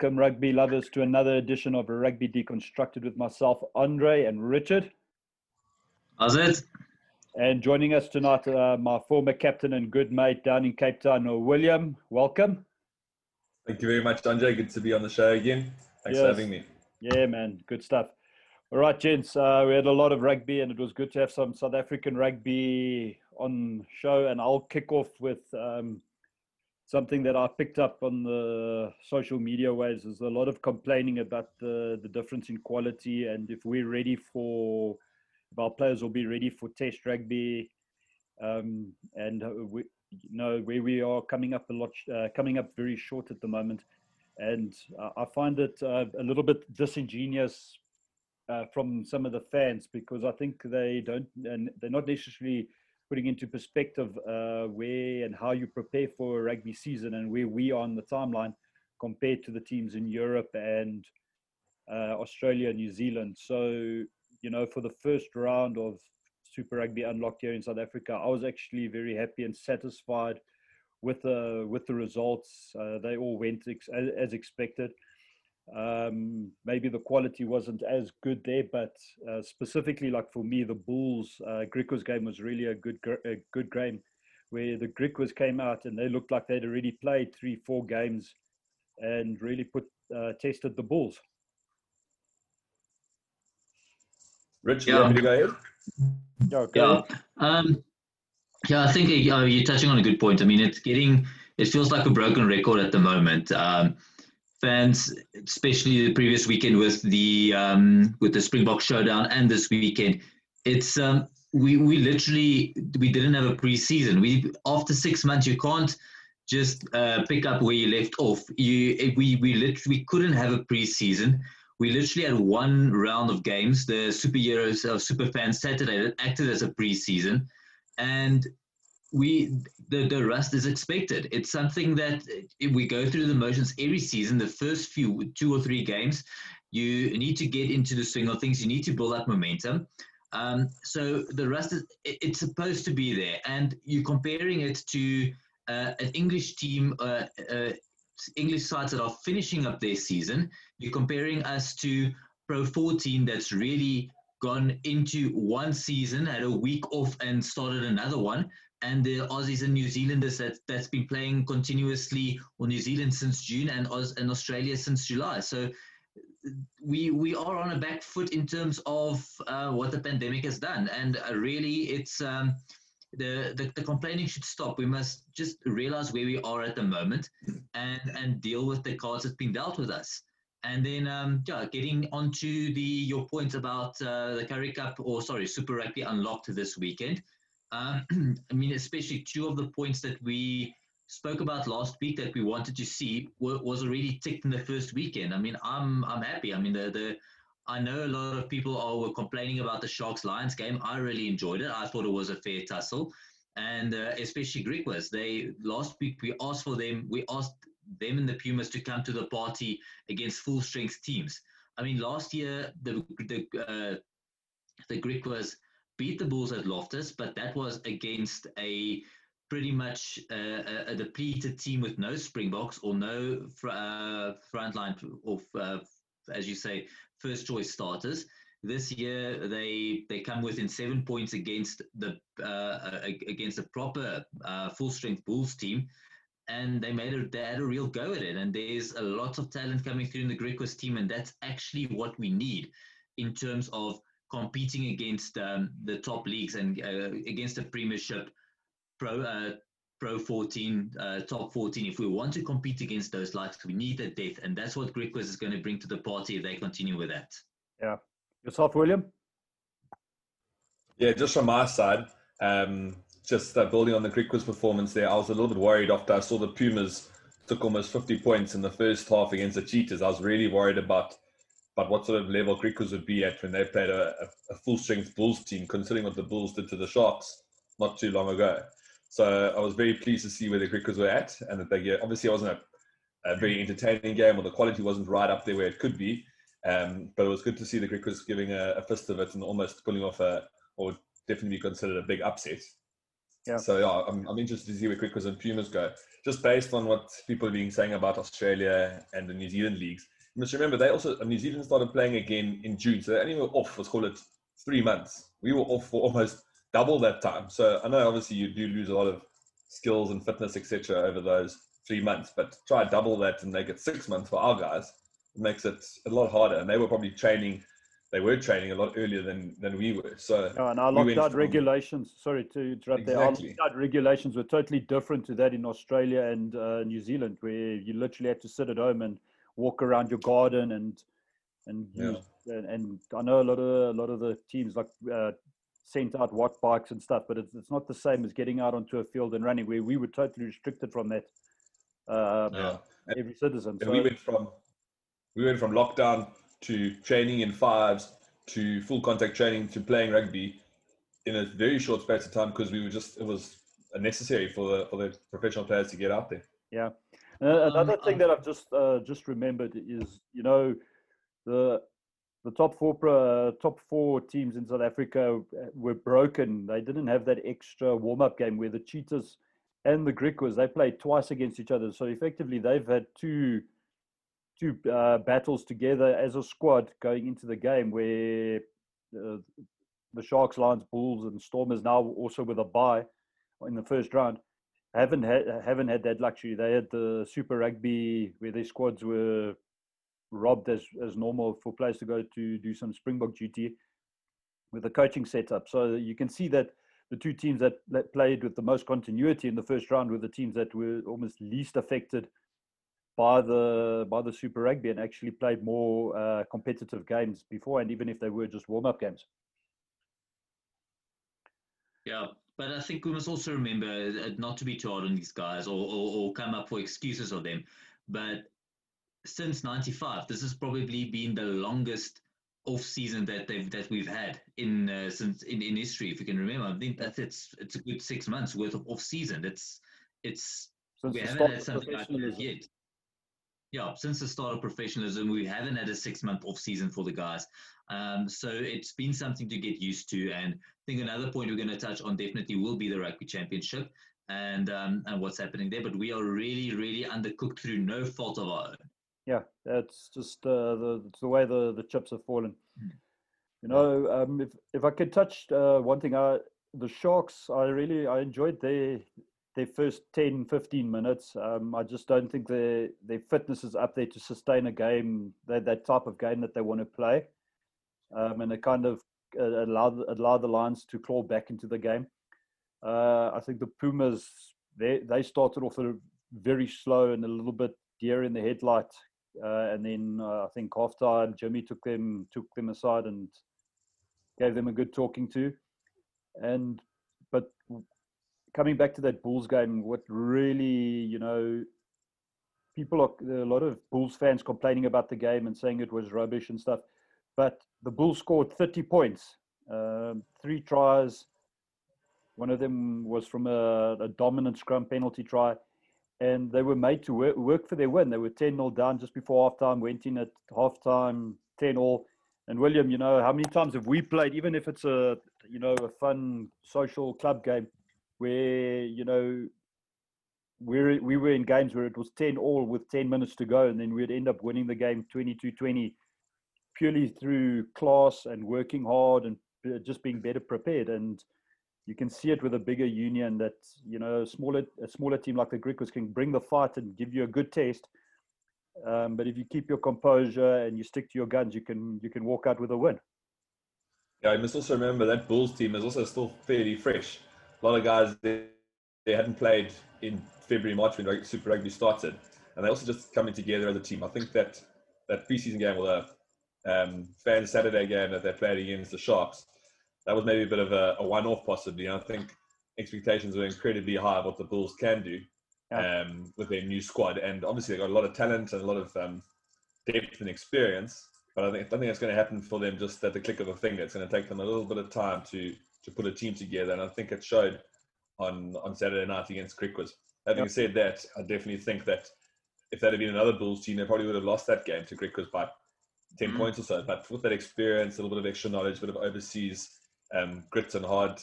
welcome rugby lovers to another edition of Rugby Deconstructed with myself, Andre and Richard. How's it? And joining us tonight, uh, my former captain and good mate down in Cape Town, William. Welcome. Thank you very much, Andre. Good to be on the show again. Thanks yes. for having me. Yeah, man. Good stuff. All right, gents. Uh, we had a lot of rugby, and it was good to have some South African rugby on show. And I'll kick off with um, something that I picked up on the social media ways is a lot of complaining about the, the difference in quality and if we're ready for if our players will be ready for test rugby um, and uh, we you know where we are coming up a lot uh, coming up very short at the moment. And uh, I find it uh, a little bit disingenuous uh, from some of the fans because I think they don't and they're not necessarily putting into perspective uh, where and how you prepare for a rugby season and where we are on the timeline compared to the teams in Europe and uh, Australia, and New Zealand. So, you know, for the first round of Super Rugby Unlocked here in South Africa, I was actually very happy and satisfied with the with the results. Uh, they all went ex- as expected. Um, maybe the quality wasn't as good there, but uh, specifically, like for me, the Bulls uh, Griquas game was really a good a good game, where the Griquas came out and they looked like they'd already played three, four games, and really put uh, tested the Bulls. Rich, yeah. you go ahead? Yeah, go yeah. Um, yeah, I think uh, you're touching on a good point. I mean, it's getting, it feels like a broken record at the moment. Um, fans, especially the previous weekend with the um, with the Springbok showdown and this weekend, it's um, we we literally we didn't have a preseason. We after six months you can't just uh, pick up where you left off. You we we literally we couldn't have a preseason. We literally had one round of games. The superheroes uh, super fans Saturday that acted as a preseason, and we the, the rust is expected. It's something that we go through the motions every season. The first few two or three games, you need to get into the swing of things. You need to build up momentum. Um, so the rust is it's supposed to be there, and you're comparing it to uh, an English team, uh, uh, English sides that are finishing up their season. You're comparing us to Pro 14 that's really gone into one season, had a week off, and started another one and the Aussies and New Zealanders that that's been playing continuously, or New Zealand since June and Aus, and Australia since July. So we we are on a back foot in terms of uh, what the pandemic has done, and uh, really it's. Um, the, the, the complaining should stop. We must just realize where we are at the moment and and deal with the cards that's been dealt with us. And then, um, yeah, getting onto the your point about uh, the Currie Cup, or sorry, Super Rugby unlocked this weekend. Um, I mean, especially two of the points that we spoke about last week that we wanted to see were, was already ticked in the first weekend. I mean, I'm I'm happy. I mean, the the I know a lot of people are were complaining about the Sharks Lions game. I really enjoyed it. I thought it was a fair tussle, and uh, especially Griquas. They last week we asked for them. We asked them and the Pumas to come to the party against full strength teams. I mean, last year the the uh, the Griquas beat the Bulls at Loftus, but that was against a pretty much uh, a, depleted team with no Springboks or no fr- uh, frontline or uh, as you say first choice starters. This year they they come within seven points against the uh, against a proper uh, full strength Bulls team, and they made a they had a real go at it. And there's a lot of talent coming through in the Griquas team, and that's actually what we need in terms of competing against um, the top leagues and uh, against the Premiership, Pro uh, Pro 14, uh, Top 14. If we want to compete against those likes, we need that depth, and that's what Griquas is going to bring to the party if they continue with that. Yeah, yourself, William. Yeah, just from my side, um, just uh, building on the Griquas performance there, I was a little bit worried after I saw the Pumas took almost 50 points in the first half against the Cheetahs. I was really worried about but what sort of level Griquas would be at when they played a, a, full strength Bulls team, considering what the Bulls did to the Sharks not too long ago. So I was very pleased to see where the Griquas were at, and that they obviously it wasn't a, a, very entertaining game, or the quality wasn't right up there where it could be. Um, but it was good to see the Griquas giving a, a fist of it and almost pulling off a, or definitely be considered a big upset. Yeah. So yeah, I'm, I'm interested to see where Griquas and Pumas go. Just based on what people are being saying about Australia and the New Zealand leagues. Must remember they also New Zealand started playing again in June, so they only were off. Let's call it three months. We were off for almost double that time. So I know obviously you do lose a lot of skills and fitness, etc., over those three months, but try double that and make it six months for our guys. It makes it a lot harder. And they were probably training they were training a lot earlier than than we were. So oh, and our we lockdown regulations. Sorry to interrupt exactly. there. Our lockdown regulations were totally different to that in Australia and uh, New Zealand, where you literally had to sit at home and walk around your garden and and yeah. use, and, and, I know a lot of a lot of the teams like uh, sent out watt bikes and stuff, but it's it's not the same as getting out onto a field and running, where we were totally restricted from that. Uh, yeah. every citizen. And so, we went from we went from lockdown to training in fives to full contact training to playing rugby in a very short space of time because we were just it was necessary for the for the professional players to get out there. Yeah. Uh, another um, thing um, that I've just uh, just remembered is you know the the top four uh, top four teams in South Africa were broken. They didn't have that extra warm up game where the Cheetahs and the Griquas they played twice against each other. So effectively, they've had two two uh, battles together as a squad going into the game where uh, the Sharks, Lions, Bulls, and Stormers now also with a bye in the first round haven't had haven't had that luxury. They had the Super Rugby where their squads were robbed as as normal for players to go to do some Springbok duty with the coaching setup. So you can see that the two teams that, that played with the most continuity in the first round were the teams that were almost least affected by the by the Super Rugby and actually played more uh, competitive games before, and even if they were just warm up games. Yeah, but I think we must also remember uh, not to be too hard on these guys or, or, or come up for excuses of them. But since '95, this has probably been the longest off season that they've that we've had in uh, since in, in history. If you can remember, I think that's it's it's a good six months worth of off season. It's it's since we haven't had something like that yet yeah, since the start of professionalism, we haven't had a six month off season for the guys. Um, so it's been something to get used to. And I think another point we're going to touch on definitely will be the rugby championship and um, and what's happening there. But we are really, really undercooked through no fault of our own. Yeah, that's just uh, the the way the, the chips have fallen. Mm. You know, um, if if I could touch uh, one thing, I, the Sharks, I really I enjoyed their their first 10, 15 minutes. Um, I just don't think their their fitness is up there to sustain a game, that, that type of game that they want to play. Um, and it kind of uh, allowed, allowed the Lions to claw back into the game. Uh, I think the Pumas, they, they started off a very slow and a little bit deer in the headlight. Uh, and then uh, I think halftime, Jimmy took them took them aside and gave them a good talking to. And coming back to that Bulls game, what really, you know, people are a lot of Bulls fans complaining about the game and saying it was rubbish and stuff. But the Bulls scored 30 points, um, three tries. One of them was from a, a, dominant scrum penalty try. And they were made to work, work for their win. They were 10 0 down just before halftime, went in at halftime 10 all. And William, you know, how many times have we played, even if it's a, you know, a fun social club game, where you know we we were in games where it was 10 all with 10 minutes to go and then we'd end up winning the game 22-20 purely through class and working hard and just being better prepared. And you can see it with a bigger union that you know a smaller a smaller team like the Griquas can bring the fight and give you a good test. Um, but if you keep your composure and you stick to your guns you can you can walk out with a win. Yeah you must also remember that bulls team is also still fairly fresh a lot of guys they, they hadn't played in February, March when Super Rugby started, and they also just coming together as a team. I think that that preseason game or the um, fan Saturday game that they played against the Sharks, that was maybe a bit of a, a one-off possibly. And I think expectations were incredibly high of what the Bulls can do yeah. um, with their new squad, and obviously they got a lot of talent and a lot of um, depth and experience. But I think I think it's going to happen for them just at the click of a finger. It's going to take them a little bit of time to to put a team together, and I think it showed on on Saturday night against Griquas. Having yep. said that, I definitely think that if that had been another Bulls team, they probably would have lost that game to Griquas by 10 mm-hmm. points or so. But with that experience, a little bit of extra knowledge, a bit of overseas um, grit and hard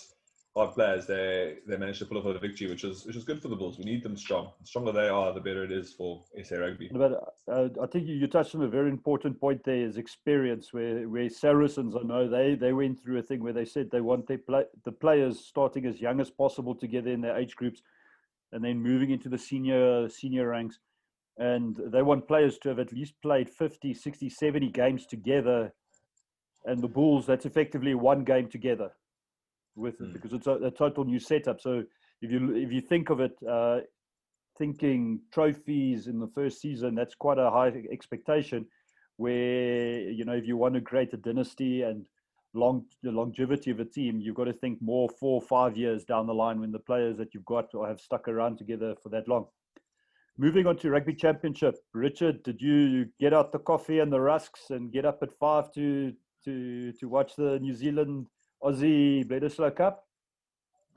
five players, they they managed to pull off a victory, which is which is good for the Bulls. We need them strong. The stronger they are, the better it is for SA Rugby. But uh, I think you, you touched on a very important point there is experience, where where Saracens, I know they they went through a thing where they said they want their play, the players starting as young as possible together in their age groups, and then moving into the senior senior ranks. And they want players to have at least played 50, 60, 70 games together. And the Bulls, that's effectively one game together with it Mm. because it's a, a total new setup. So if you if you think of it, uh, thinking trophies in the first season, that's quite a high expectation. Where you know if you want to create a dynasty and long the longevity of a team, you've got to think more four or five years down the line when the players that you've got or have stuck around together for that long. Moving on to rugby championship, Richard, did you get out the coffee and the rusks and get up at five to to to watch the New Zealand Aussie Bledisloe Cup?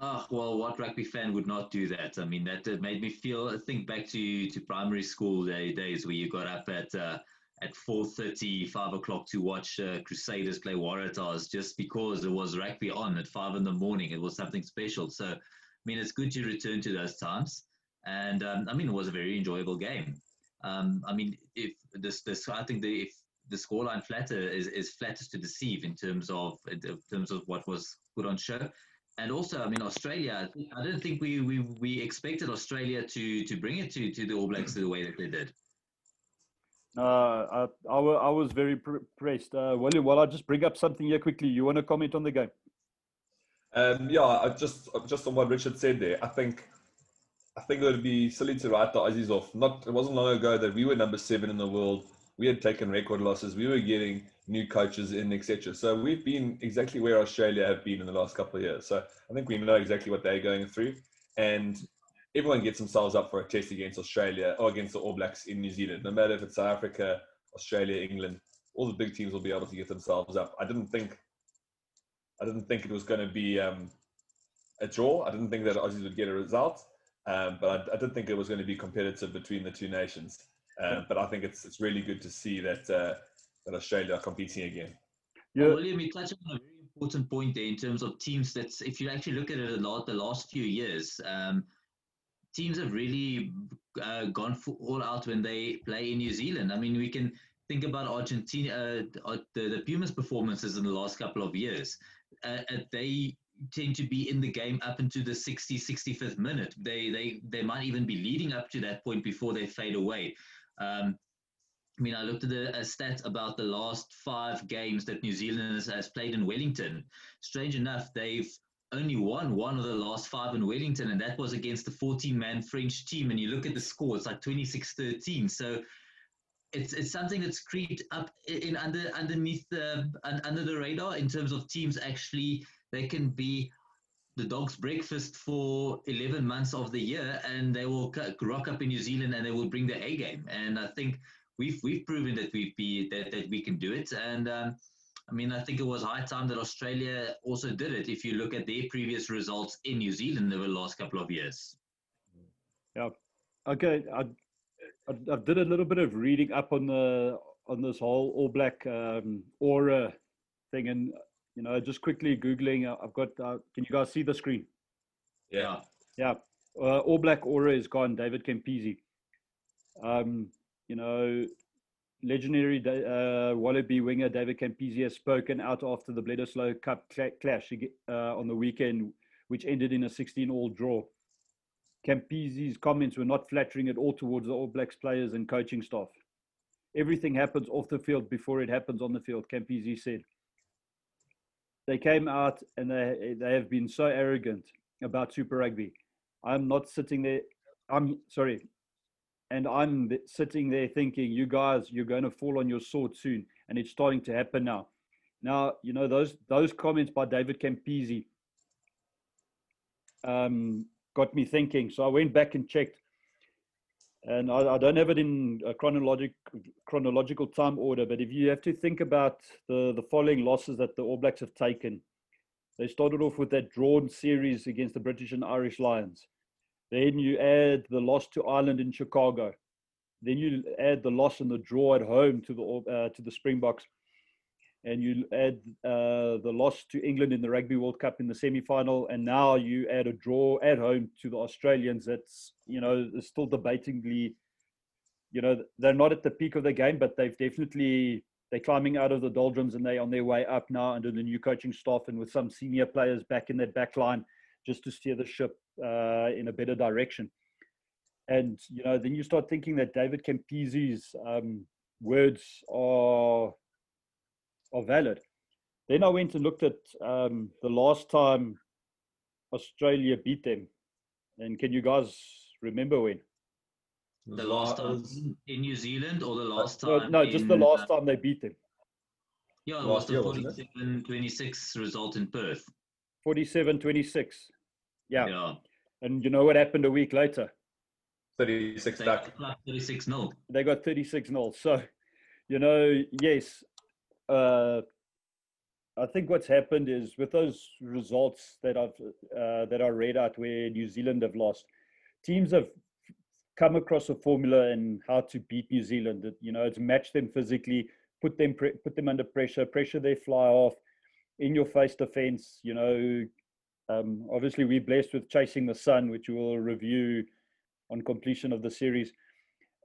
Oh, well, what rugby fan would not do that? I mean, that uh, made me feel, think back to, to primary school day, days where you got up at uh, at 4.30, 5 o'clock to watch uh, Crusaders play Waratahs just because it was rugby on at 5 in the morning. It was something special. So, I mean, it's good to return to those times. And, um, I mean, it was a very enjoyable game. Um, I mean, if this, this, I think the, if the scoreline flatter is, is flattest to deceive in terms of in terms of what was put on show and also, I mean, Australia. I don't think we, we, we expected Australia to to bring it to, to the All Blacks the way that they did. Uh, I, I, I was very pr- impressed. Uh, William, while I just bring up something here quickly, you want to comment on the game? Um, yeah, I just just on what Richard said there, I think I think it would be silly to write the Aussies off. Not it wasn't long ago that we were number seven in the world. We had taken record losses. We were getting new coaches in, etc. So we've been exactly where Australia have been in the last couple of years. So I think we know exactly what they're going through, and everyone gets themselves up for a test against Australia or against the All Blacks in New Zealand. No matter if it's South Africa, Australia, England, all the big teams will be able to get themselves up. I didn't think I didn't think it was going to be um, a draw. I didn't think that Aussies would get a result, um, but I, I did think it was going to be competitive between the two nations. Um, but I think it's it's really good to see that uh, that Australia are competing again. Yeah. William, you touched on a very important point there in terms of teams. That's if you actually look at it a lot the last few years, um, teams have really uh, gone for all out when they play in New Zealand. I mean, we can think about Argentina, uh, the, the Pumas' performances in the last couple of years. Uh, uh, they tend to be in the game up into the 60, 65th minute. They they they might even be leading up to that point before they fade away. Um, I mean, I looked at the a stat about the last five games that New Zealand has, played in Wellington. Strange enough, they've only won one of the last five in Wellington, and that was against the 14-man French team. And you look at the score; it's like 26-13. So it's it's something that's creeped up in under underneath the under the radar in terms of teams actually they can be the dog's breakfast for 11 months of the year and they will rock up in New Zealand and they will bring the A game and I think we've we've proven that we be that, that we can do it and um, I mean I think it was high time that Australia also did it if you look at their previous results in New Zealand over the last couple of years Yeah. Okay. I, I, I did a little bit of reading up on the on this whole All Black um, aura thing, and you know, just quickly googling. uh, I've got. Uh, can you guys see the screen? Yeah, Yeah. Uh, All Black aura is gone. David Campese. Um, you know, legendary uh, Wallaby winger David Campese has spoken out after the Bledisloe Cup clash uh, on the weekend, which ended in a 16-all draw. Campese's comments were not flattering at all towards the All Blacks players and coaching staff. Everything happens off the field before it happens on the field, Campese said. They came out and they, they have been so arrogant about Super Rugby. I'm not sitting there. I'm sorry. And I'm sitting there thinking, you guys, you're going to fall on your sword soon. And it's starting to happen now. Now, you know, those, those comments by David Campese um, got me thinking. So I went back and checked. And I, I don't have it in a chronologic, chronological time order, but if you have to think about the, the following losses that the All Blacks have taken, they started off with that drawn series against the British and Irish Lions. Then you add the loss to Ireland in Chicago. Then you add the loss and the draw at home to the uh, to the Springboks. And you add uh, the loss to England in the Rugby World Cup in the semi-final, and now you add a draw at home to the Australians. That's you know still debatingly, you know, they're not at the peak of the game, but they've definitely they're climbing out of the doldrums and they're on their way up now under the new coaching staff and with some senior players back in that back line just to steer the ship uh, in a better direction. And you know, then you start thinking that David Campese's um, words are are valid. Then I went and looked at um, the last time Australia beat them, and can you guys remember when? The last time in New Zealand or the last time? No, no in, just the last time they beat them. Yeah, it was the 47 26 result in Perth. 47 26. Yeah. Yeah. And you know what happened a week later? 36 They back. got 36 0. They got 36 0. So, you know, yes, uh, I think what's happened is with those results that I've uh, that I read out where New Zealand have lost, teams have come across a formula and how to beat New Zealand. That you know, it's match them physically, put them pre- put them under pressure, pressure they fly off, in your face defense. You know, um, obviously we're blessed with chasing the sun, which we will review on completion of the series.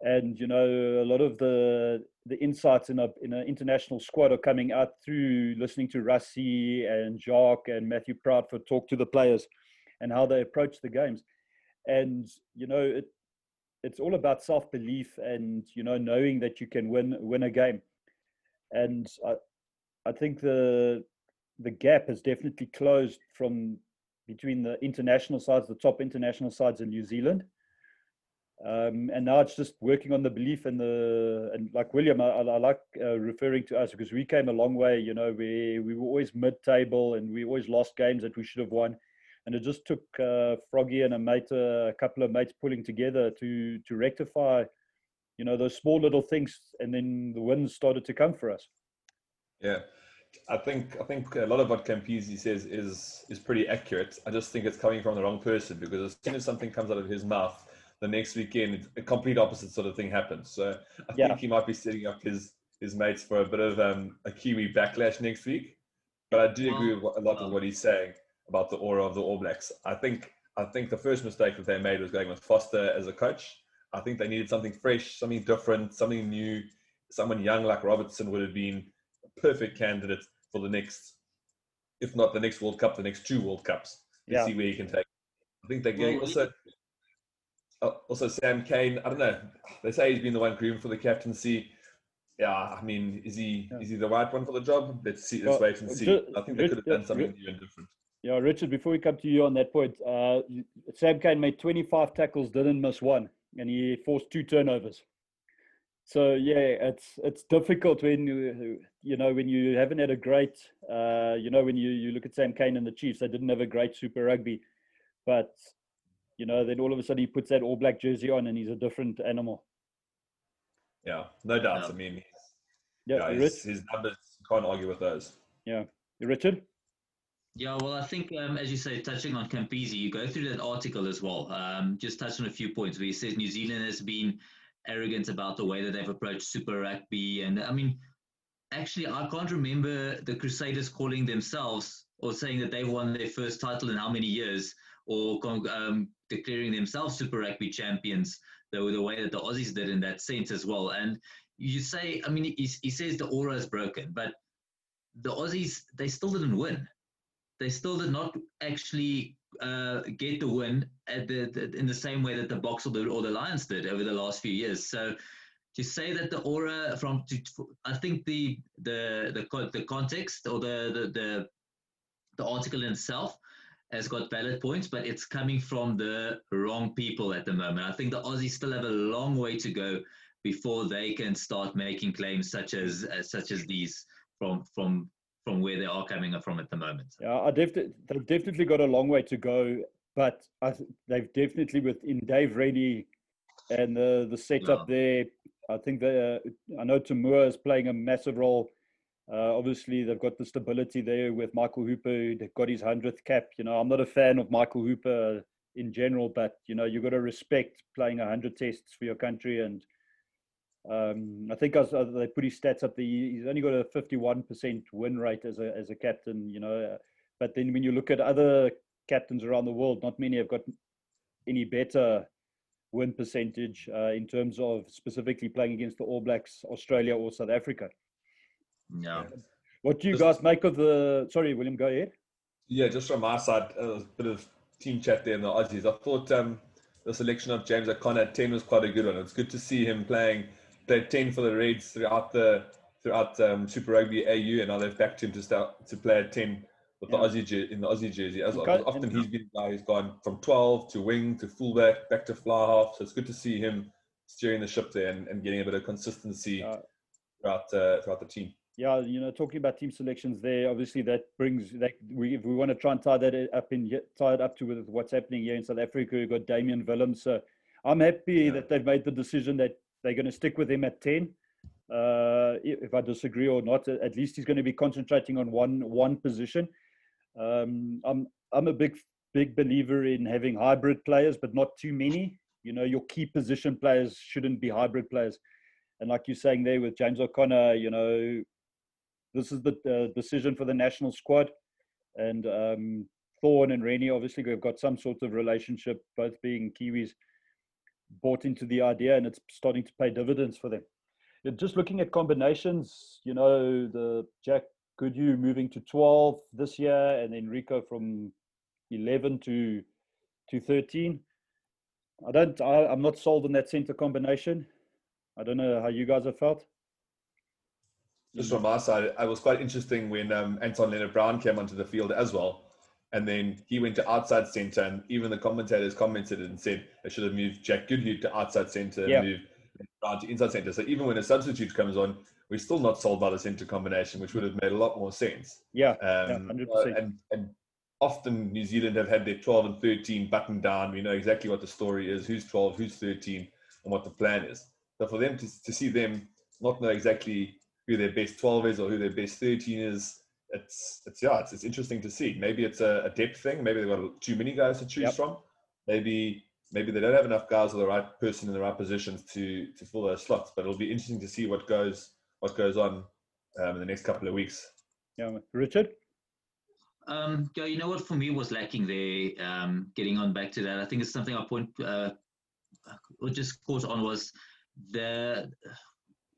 And you know, a lot of the the insights in a in an international squad are coming out through listening to Rassie and Jacques and Matthew Proudfoot talk to the players and how they approach the games. And you know, it it's all about self belief and you know knowing that you can win win a game. And I I think the the gap has definitely closed from between the international sides, the top international sides in New Zealand. Um, and now it's just working on the belief and the and like William, I, I like uh, referring to us because we came a long way. You know, we we were always mid-table and we always lost games that we should have won, and it just took uh, Froggy and a mate, uh, a couple of mates pulling together to to rectify, you know, those small little things, and then the wins started to come for us. Yeah, I think I think a lot of what Campese says is is pretty accurate. I just think it's coming from the wrong person because as soon as something comes out of his mouth, the next weekend a complete opposite sort of thing happens. So I Yeah. think he might be setting up his his mates for a bit of um, a Kiwi backlash next week. But I do agree with what, a lot of what he's saying about the aura of the All Blacks. I think I think the first mistake that they made was going with Foster as a coach. I think they needed something fresh, something different, something new. Someone young like Robertson would have been a perfect candidate for the next, if not the next World Cup, the next two World Cups. To Yeah. see where he can take. I think they're getting Well, also. Uh, Also, Sam Cane. I don't know. They say he's been the one groomed for the captaincy. Yeah, I mean, is he Yeah. is he the right one for the job? Let's see. Let's Well, wait and see. ju- I think they could have done something ju- new and different. Yeah, Richard. Before we come to you on that point, uh, Sam Cane made 25 tackles, didn't miss one, and he forced two turnovers. So yeah, it's it's difficult when you you know when you haven't had a great uh, you know when you you look at Sam Cane and the Chiefs, they didn't have a great Super Rugby, but you know then all of a sudden he puts that All Black jersey on and he's a different animal. Yeah, no doubt. Yeah. I mean, Yeah, yeah, Rich, his, his numbers can't argue with those. Yeah, Richard. Yeah, well, I think, um, as you say, touching on Campese, you go through that article as well. Um, just touch on a few points where he says New Zealand has been arrogant about the way that they've approached Super Rugby. And I mean, actually, I can't remember the Crusaders calling themselves or saying that they won their first title in how many years or um, declaring themselves Super Rugby champions, the, the way that the Aussies did in that sense as well. And you say, I mean, he, he says the aura is broken, but the Aussies, they still didn't win they still did not actually uh, get the win the, the, in the same way that the Boks or the, or the Lions did over the last few years. So to say that the aura from, to, I think the the the the context or the the the, the article itself has got valid points, but it's coming from the wrong people at the moment. I think the Aussies still have a long way to go before they can start making claims such as, as such as these from from from where they are coming from at the moment. Yeah, I def- they've definitely got a long way to go, but I th- they've definitely within Dave Rennie and the the setup there. I think they, uh, I know Tamua is playing a massive role. Uh, obviously, they've got the stability there with Michael Hooper. They've got his hundredth cap. You know, I'm not a fan of Michael Hooper in general, but you know, you've got to respect playing hundred tests for your country and Um, I think as, they put his stats up there, he's only got a 51% win rate as a as a captain. You know, but then when you look at other captains around the world, not many have got any better win percentage uh, in terms of specifically playing against the All Blacks, Australia or South Africa. Yeah. What do you guys make of the? Sorry, William, go ahead. Yeah, just from our side, a bit of team chat there in the Aussies. I thought um, the selection of James O'Connor at ten was quite a good one. It's good to see him playing played ten for the Reds throughout the throughout um, Super Rugby AU, and now they've backed him to start to play at ten with yeah. the Aussie in the Aussie jersey. As often he's been guy who's gone from twelve to wing to fullback back to fly half. So it's good to see him steering the ship there and, and getting a bit of consistency uh, throughout uh, throughout the team yeah, you know, talking about team selections there, obviously that brings that we if we want to try and tie that up in tie it up to with what's happening here in South Africa, we've got Damian Willemse. So I'm happy yeah. that they've made the decision that they're going to stick with him at ten. Uh, if I disagree or not, at least he's going to be concentrating on one one position. Um, I'm I'm a big big believer in having hybrid players, but not too many. You know, your key position players shouldn't be hybrid players. And like you're saying there with James O'Connor, you know, this is the decision for the national squad. And um, Thorn and Rennie, obviously, we've got some sort of relationship, both being Kiwis, bought into the idea, and it's starting to pay dividends for them. Just looking at combinations, you know, the Jack Goodhue moving to 12 this year, and then Rieko from 11 to to 13. I don't. I, I'm not sold on that center combination. I don't know how you guys have felt just from our side, it was quite interesting when um, Anton Lienert-Brown came onto the field as well. And then he went to outside centre, and even the commentators commented and said they should have moved Jack Goodhue to outside centre yeah. and moved Brown to inside centre. So even when a substitute comes on, we're still not sold by the centre combination, which would have made a lot more sense. Yeah, um, yeah 100%. and, and often New Zealand have had their 12 and 13 buttoned down. We know exactly what the story is, who's 12, who's 13, and what the plan is. So for them to, to see them not know exactly who their best 12 is or who their best 13 is. It's it's yeah, it's, it's interesting to see. Maybe it's a, a depth thing. Maybe they've got too many guys to choose yep. from. Maybe maybe they don't have enough guys or the right person in the right positions to to fill those slots. But it'll be interesting to see what goes what goes on um, in the next couple of weeks. Yeah, Richard. Um, yeah, you know what for me was lacking there. Um, getting on back to that, I think it's something I point uh, or just caught on was the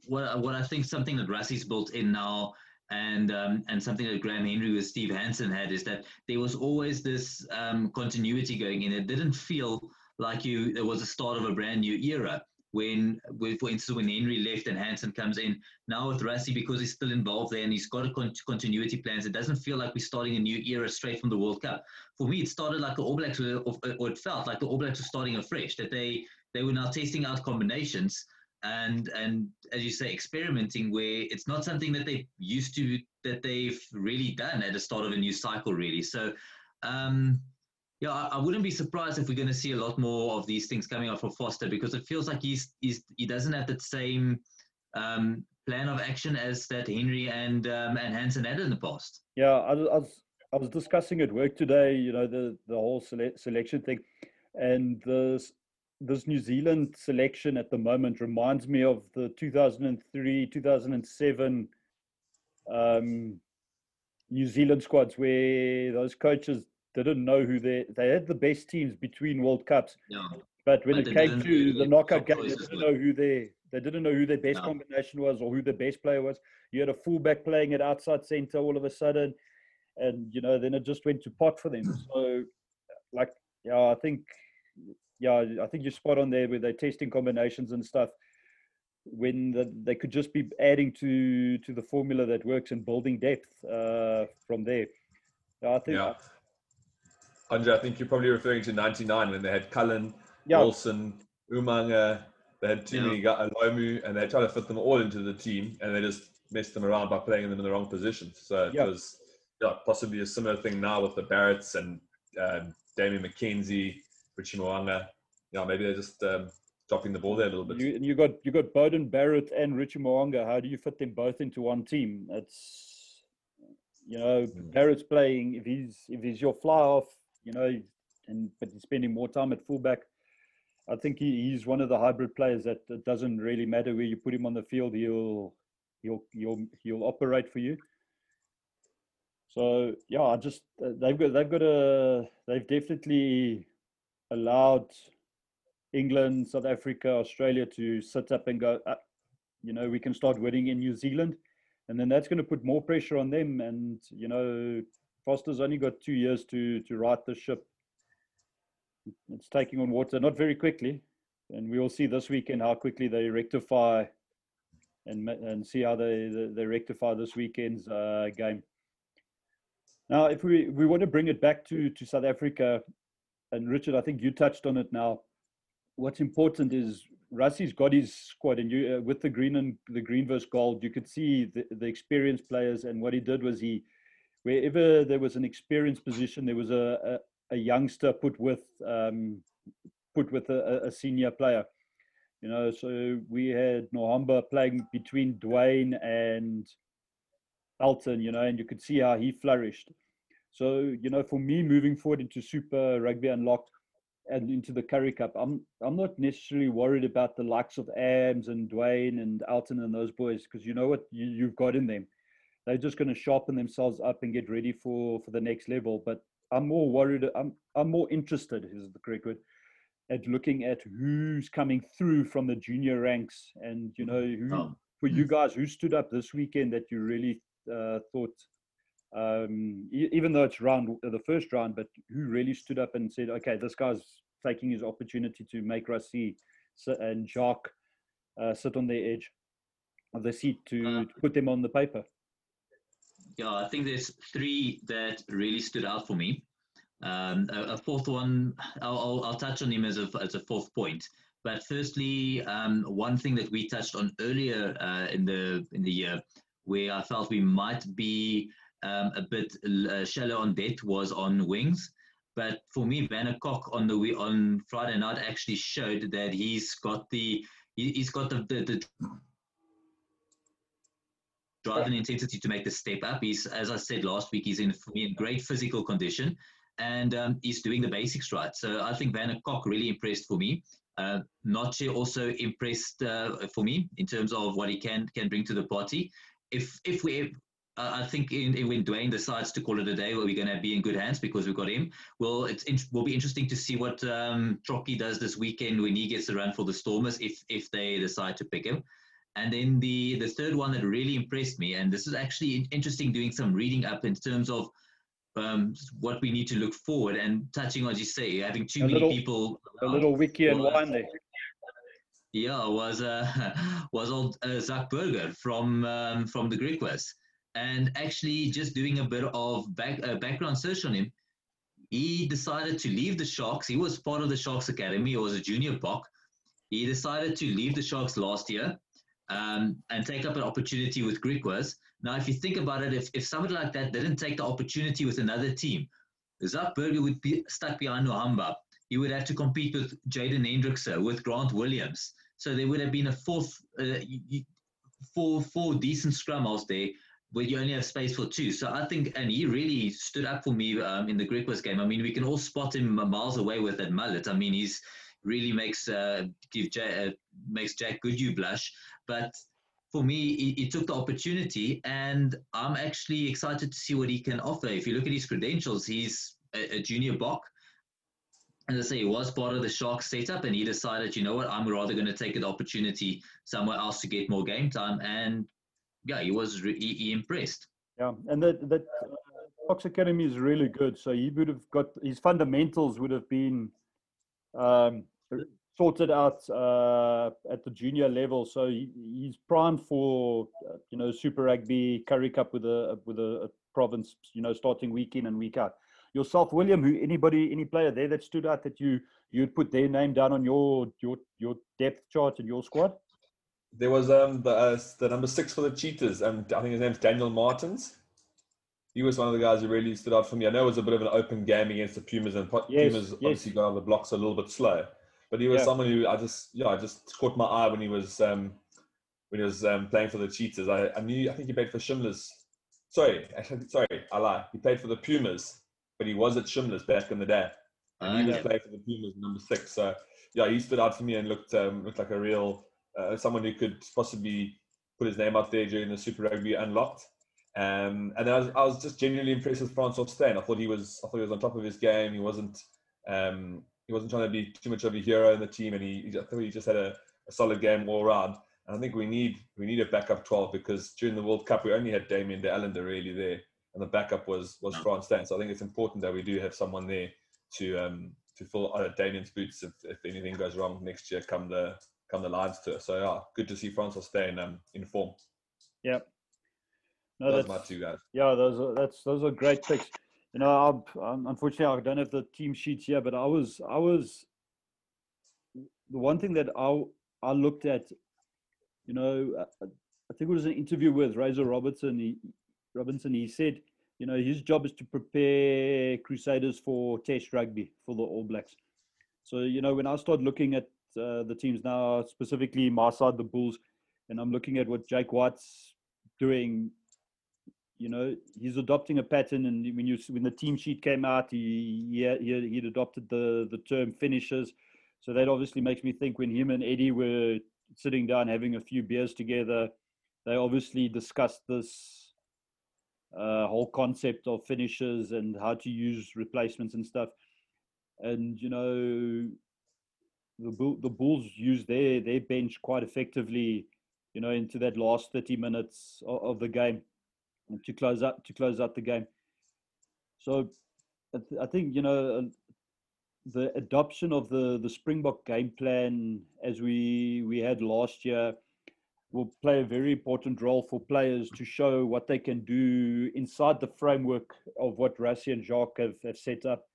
what what I think something that Rassie's built in now and um, and something that Graham Henry with Steve Hansen had is that there was always this um, continuity going in. It didn't feel like you it was the start of a brand new era. When, with, for instance, when Henry left and Hansen comes in, now with Rassie, because he's still involved there and he's got a con- continuity plans, it doesn't feel like we're starting a new era straight from the World Cup. For me, it started like the All Blacks, were, or it felt like the All Blacks were starting afresh, that they, they were now testing out combinations and and as you say experimenting where it's not something that they used to that they've really done at the start of a new cycle really. So um yeah I, I wouldn't be surprised if we're going to see a lot more of these things coming out from foster because it feels like he's, he's he doesn't have the same um plan of action as that henry and um and hansen had in the past. Yeah i, I was i was discussing at work today you know the the whole sele- selection thing and the this New Zealand selection at the moment reminds me of the 2003 2007 um, New Zealand squads where those coaches didn't know who they they had the best teams between World Cups. Yeah. But when it came to the knockout game, they didn't know who they they didn't know who their best no. combination was or who the best player was. You had a fullback playing at outside centre all of a sudden, and you know then it just went to pot for them. So, like, yeah, I think yeah, I think you're spot on there with the testing combinations and stuff. When the, they could just be adding to to the formula that works and building depth uh, from there. I think. Yeah. Andre, I think you're probably referring to '99 when they had Cullen, yeah. Wilson, Umaga. They had too yeah. many guys, Lomu, and they tried to fit them all into the team, and they just messed them around by playing them in the wrong positions. So it yeah. was yeah, possibly a similar thing now with the Barretts and um, Damian McKenzie Richie Mo'unga. Yeah, maybe they're just um, dropping the ball there a little bit. You, and you got you got Beauden Barrett and Richie Mo'unga. How do you fit them both into one team? It's you know mm. Barrett's playing if he's if he's your fly off, you know, and but he's spending more time at fullback. I think he, he's one of the hybrid players that it doesn't really matter where you put him on the field. He'll he'll he'll he'll operate for you. So yeah, I just uh, they've got they've got a they've definitely allowed England, South Africa, Australia to sit up and go. Uh, you know, we can start winning in New Zealand, and then that's going to put more pressure on them. And you know, Foster's only got two years to to right the ship. It's taking on water, not very quickly, and we will see this weekend how quickly they rectify and and see how they they, they rectify this weekend's uh, game. Now, if we we want to bring it back to to South Africa, and Richard, I think you touched on it now. What's important is Rassie's got his squad, and you uh, with the green and the green versus gold, you could see the, the experienced players. And what he did was he, wherever there was an experienced position, there was a a, a youngster put with um, put with a, a senior player. You know, so we had Nohamba playing between Duane and Elton, you know, and you could see how he flourished. So, you know, for me moving forward into Super Rugby Unlocked and into the Currie Cup, I'm I'm not necessarily worried about the likes of Ams and Duane and Elton and those boys because you know what you, you've got in them. They're just going to sharpen themselves up and get ready for for the next level. But I'm more worried. I'm I'm more interested. Is the correct word? at looking at who's coming through from the junior ranks and you know who oh. for you mm. guys who stood up this weekend that you really uh, thought um, e- even though it's round uh, the first round but who really stood up and said okay this guy's taking his opportunity to make Rassie and Jacques uh, sit on the edge of the seat to, uh, to put them on the paper yeah I think there's three that really stood out for me um, a, a, fourth one, I'll, I'll, I'll, touch on him as a, as a fourth point. But firstly, um, one thing that we touched on earlier uh, in the in the year, where I felt we might be um, a bit uh, shallow on depth, was on wings. But for me, Werner Kok on the on Friday night actually showed that he's got the he, has got the, the, the drive and intensity to make the step up. He's, as I said last week, he's in, in great physical condition and um, he's doing the basics right. So I think Werner Kok really impressed for me. Uh, also impressed uh, for me in terms of what he can can bring to the party. If if we, uh, I think in, in, when Duane decides to call it a day, we're going to be in good hands because we've got him. Well, it's in, will be interesting to see what um, Trocky does this weekend when he gets the run for the Stormers, if if they decide to pick him. And then the the third one that really impressed me, and this is actually interesting doing some reading up in terms of um, what we need to look forward and touching on, as you say, having too a many little, people. A little wiki and wine there. Yeah, was uh, was old uh, Zak Burger from um, from the Griquas, and actually just doing a bit of back, uh, background search on him, he decided to leave the Sharks. He was part of the Sharks Academy. He was a junior buck. He decided to leave the Sharks last year um, and take up an opportunity with Griquas. Now, if you think about it, if, if somebody like that didn't take the opportunity with another team, Zak Burger would be stuck behind Nohamba. He would have to compete with Jaden Hendrikse, with Grant Williams. So there would have been a fourth, uh, four, four decent scrum there where you only have space for two. So I think, and he really stood up for me um, in the Griquas game. I mean, we can all spot him miles away with that mullet. I mean, he's really makes uh, give Jack, uh, makes Jack Goodhue blush. But for me, he, he, took the opportunity, and I'm actually excited to see what he can offer. If you look at his credentials, he's a, a junior Bok. As I say, he was part of the Sharks setup, and he decided, you know what, I'm rather going to take the opportunity somewhere else to get more game time. And yeah, he was re- he, he, impressed. Yeah, and that that uh, Sharks Academy is really good. So he would have got his fundamentals would have been um, sorted out uh, at the junior level, so he, he's primed for uh, you know Super Rugby, Currie Cup with a with a, a, province, you know, starting week in and week out. Yourself, William, who anybody, any player there that stood out that you you'd put their name down on your your your depth chart in your squad? There was um the uh, the number six for the Cheetahs, and I think his name's Daniel Martins. He was one of the guys who really stood out for me. I know it was a bit of an open game against the Pumas, and Pumas yes. obviously got on the blocks a little bit slow. But he was yeah. someone who I just, yeah, I just caught my eye when he was um, when he was um, playing for the Cheetahs. I, I knew, I think he played for Shimla's. Sorry, actually, sorry, I lie. He played for the Pumas, but he was at Shimla's back in the day. and he was playing for the Pumas number six. So yeah, he stood out for me and looked um, looked like a real uh, someone who could possibly put his name out there during the Super Rugby Unlocked. Um, and I was, I was just genuinely impressed with Francois Steyn. I thought he was I thought he was on top of his game. He wasn't um, he wasn't trying to be too much of a hero in the team, and he, I thought he just had a, a solid game all around. And I think we need we need a backup 12 because during the World Cup we only had Damian de Allende really there, and the backup was was no. Frans Steyn. So I think it's important that we do have someone there to um, to fill uh, Damian's boots if, if anything goes wrong next year come the come the Lions tour. So yeah, good to see Francois Steyn um, in form. Yeah. No, those that's my two guys. Yeah, those are that's those are great picks. You know, I'm, um, unfortunately I don't have the team sheets here, but I was I was the one thing that I I looked at. You know, I, I think it was an interview with Razor Robertson. He, Robinson. He said you know, his job is to prepare Crusaders for Test rugby for the All Blacks. So, you know, when I start looking at uh, the teams now, specifically my side, the Bulls, and I'm looking at what Jake White's doing, you know, he's adopting a pattern. And when you when the team sheet came out, he he he'd adopted the the term finishers. So that obviously makes me think when him and Eddie were sitting down having a few beers together, they obviously discussed this uh, whole concept of finishers and how to use replacements and stuff. And you know, the the Bulls use their their bench quite effectively, you know, into that last thirty minutes of, of the game to close up to close out the game. So, I think you know the adoption of the the Springbok game plan as we we had last year will play a very important role for players to show what they can do inside the framework of what Rassie and Jacques have, have set up.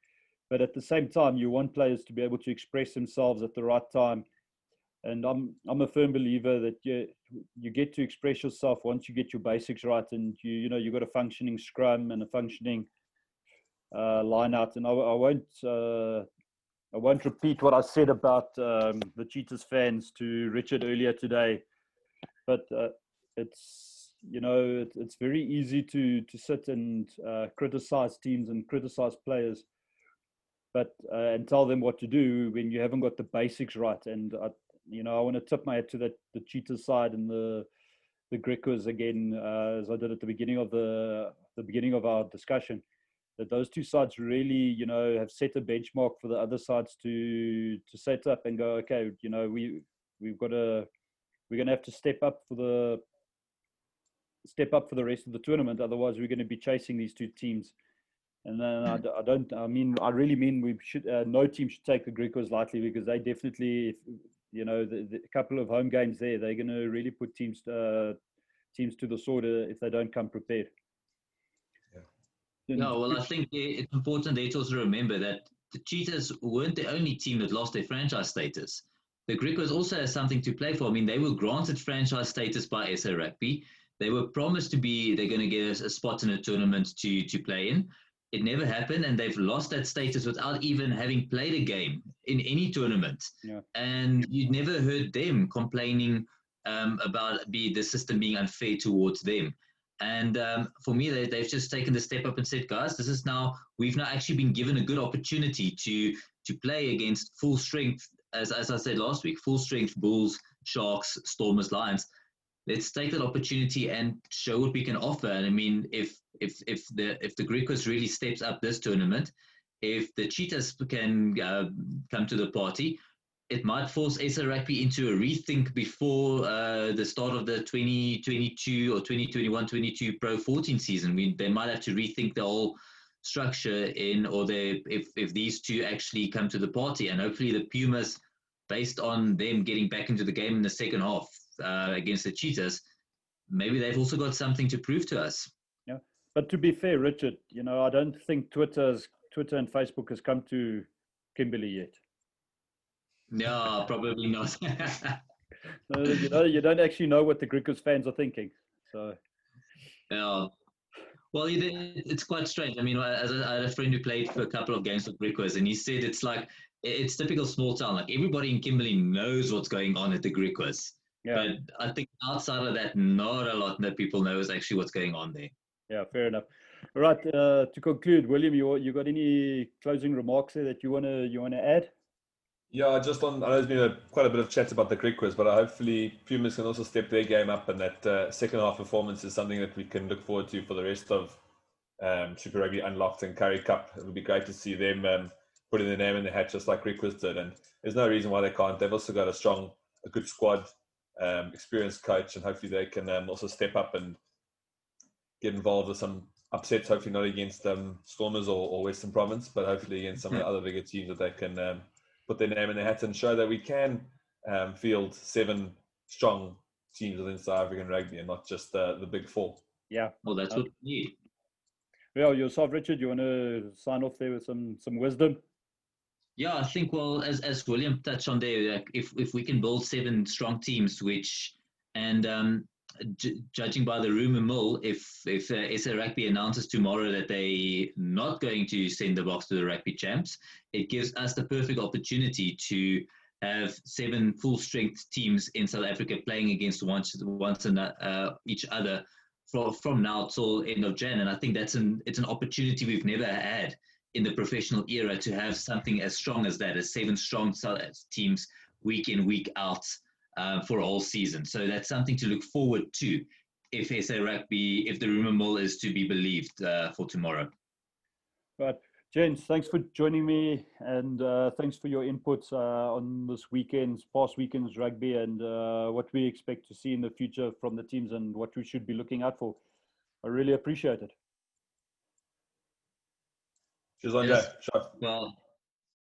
But at the same time, you want players to be able to express themselves at the right time. And I'm I'm a firm believer that you you get to express yourself once you get your basics right, and you you know you've got a functioning scrum and a functioning uh, line out. And I, I won't uh, I won't repeat what I said about um, the Cheetahs fans to Richard earlier today but uh, it's you know it, it's very easy to to sit and uh, criticize teams and criticize players but uh, and tell them what to do when you haven't got the basics right and I, you know I want to tip my hat to that the cheetah side and the the Griquas again uh, as I did at the beginning of the the beginning of our discussion that those two sides really you know have set a benchmark for the other sides to to set up and go okay you know we we've got to we're going to have to step up for the step up for the rest of the tournament. Otherwise, we're going to be chasing these two teams. And then I, I don't. I mean, I really mean we should. Uh, no team should take the Griquas lightly because they definitely, if, you know, the, the couple of home games there, they're going to really put teams uh, teams to the sword uh, if they don't come prepared. Yeah. No, well, I think it's important to also remember that the Cheetahs weren't the only team that lost their franchise status the Griquas also has something to play for. I mean, they were granted franchise status by SA Rugby. They were promised to be, they're going to get a, a spot in a tournament to, to play in. It never happened, and they've lost that status without even having played a game in any tournament. Yeah. And you'd never heard them complaining um, about be the system being unfair towards them. And um, for me, they, they've just taken the step up and said, guys, this is now we've now actually been given a good opportunity to to play against full strength as, as I said last week, full strength Bulls, Sharks, Stormers, Lions. Let's take that opportunity and show what we can offer. And I mean, if if if the if the Griquas really steps up this tournament, if the Cheetahs can uh, come to the party, it might force SA Rugby into a rethink before uh, the start of the 2022 or 2021-22 Pro 14 season. We, they might have to rethink the whole structure in, or they if if these two actually come to the party, and hopefully the Pumas, based on them getting back into the game in the second half uh, against the Cheetahs, maybe they've also got something to prove to us. But to be fair, Richard, you know, I don't think Twitter's Twitter and Facebook has come to Kimberley yet. No, probably not. no, you know, you don't actually know what the Griquas fans are thinking. So. Yeah, well, it's quite strange. I mean, as I had a friend who played for a couple of games with Griquas, and he said it's like it's typical small town. Like everybody in Kimberley knows what's going on at the Griquas. Yeah. But I think outside of that, not a lot that people know is actually what's going on there. Yeah, fair enough. Right. Uh, to conclude, William, you you got any closing remarks there that you wanna you wanna add? Yeah, just on. I know there's been a, quite a bit of chat about the Griquas, but hopefully Pumas can also step their game up, and that uh, second half performance is something that we can look forward to for the rest of um, Super Rugby Unlocked and Currie Cup. It would be great to see them um, putting their name in the hat just like Griquas did, and there's no reason why they can't. They've also got a strong, a good squad, um, experienced coach, and hopefully they can um, also step up and get involved with some upsets. Hopefully not against um, Stormers or, or, Western Province, but hopefully against some of the other bigger teams that they can um, put their name in the hat and show that we can um, field seven strong teams within South African rugby and not just uh, the big four. Yeah. Well, that's what we need. Well, yourself, Richard, you want to sign off there with some some wisdom? Yeah, I think well, as as William touched on there, like if if we can build seven strong teams, which and um, j- judging by the rumor mill, if if uh, SA Rugby announces tomorrow that they're not going to send the Boks to the rugby champs, it gives us the perfect opportunity to have seven full strength teams in South Africa playing against once once and uh, each other from from now till end of Jan. And I think that's an it's an opportunity we've never had in the professional era to have something as strong as that, as seven strong teams week in week out uh, for a whole season. So that's something to look forward to if SA Rugby, if the rumor mill is to be believed uh, for tomorrow. Right. James, thanks for joining me and uh, thanks for your inputs uh, on this weekend's, past weekend's rugby and uh, what we expect to see in the future from the teams and what we should be looking out for. I really appreciate it. Cheers, Andre. Yes. Well,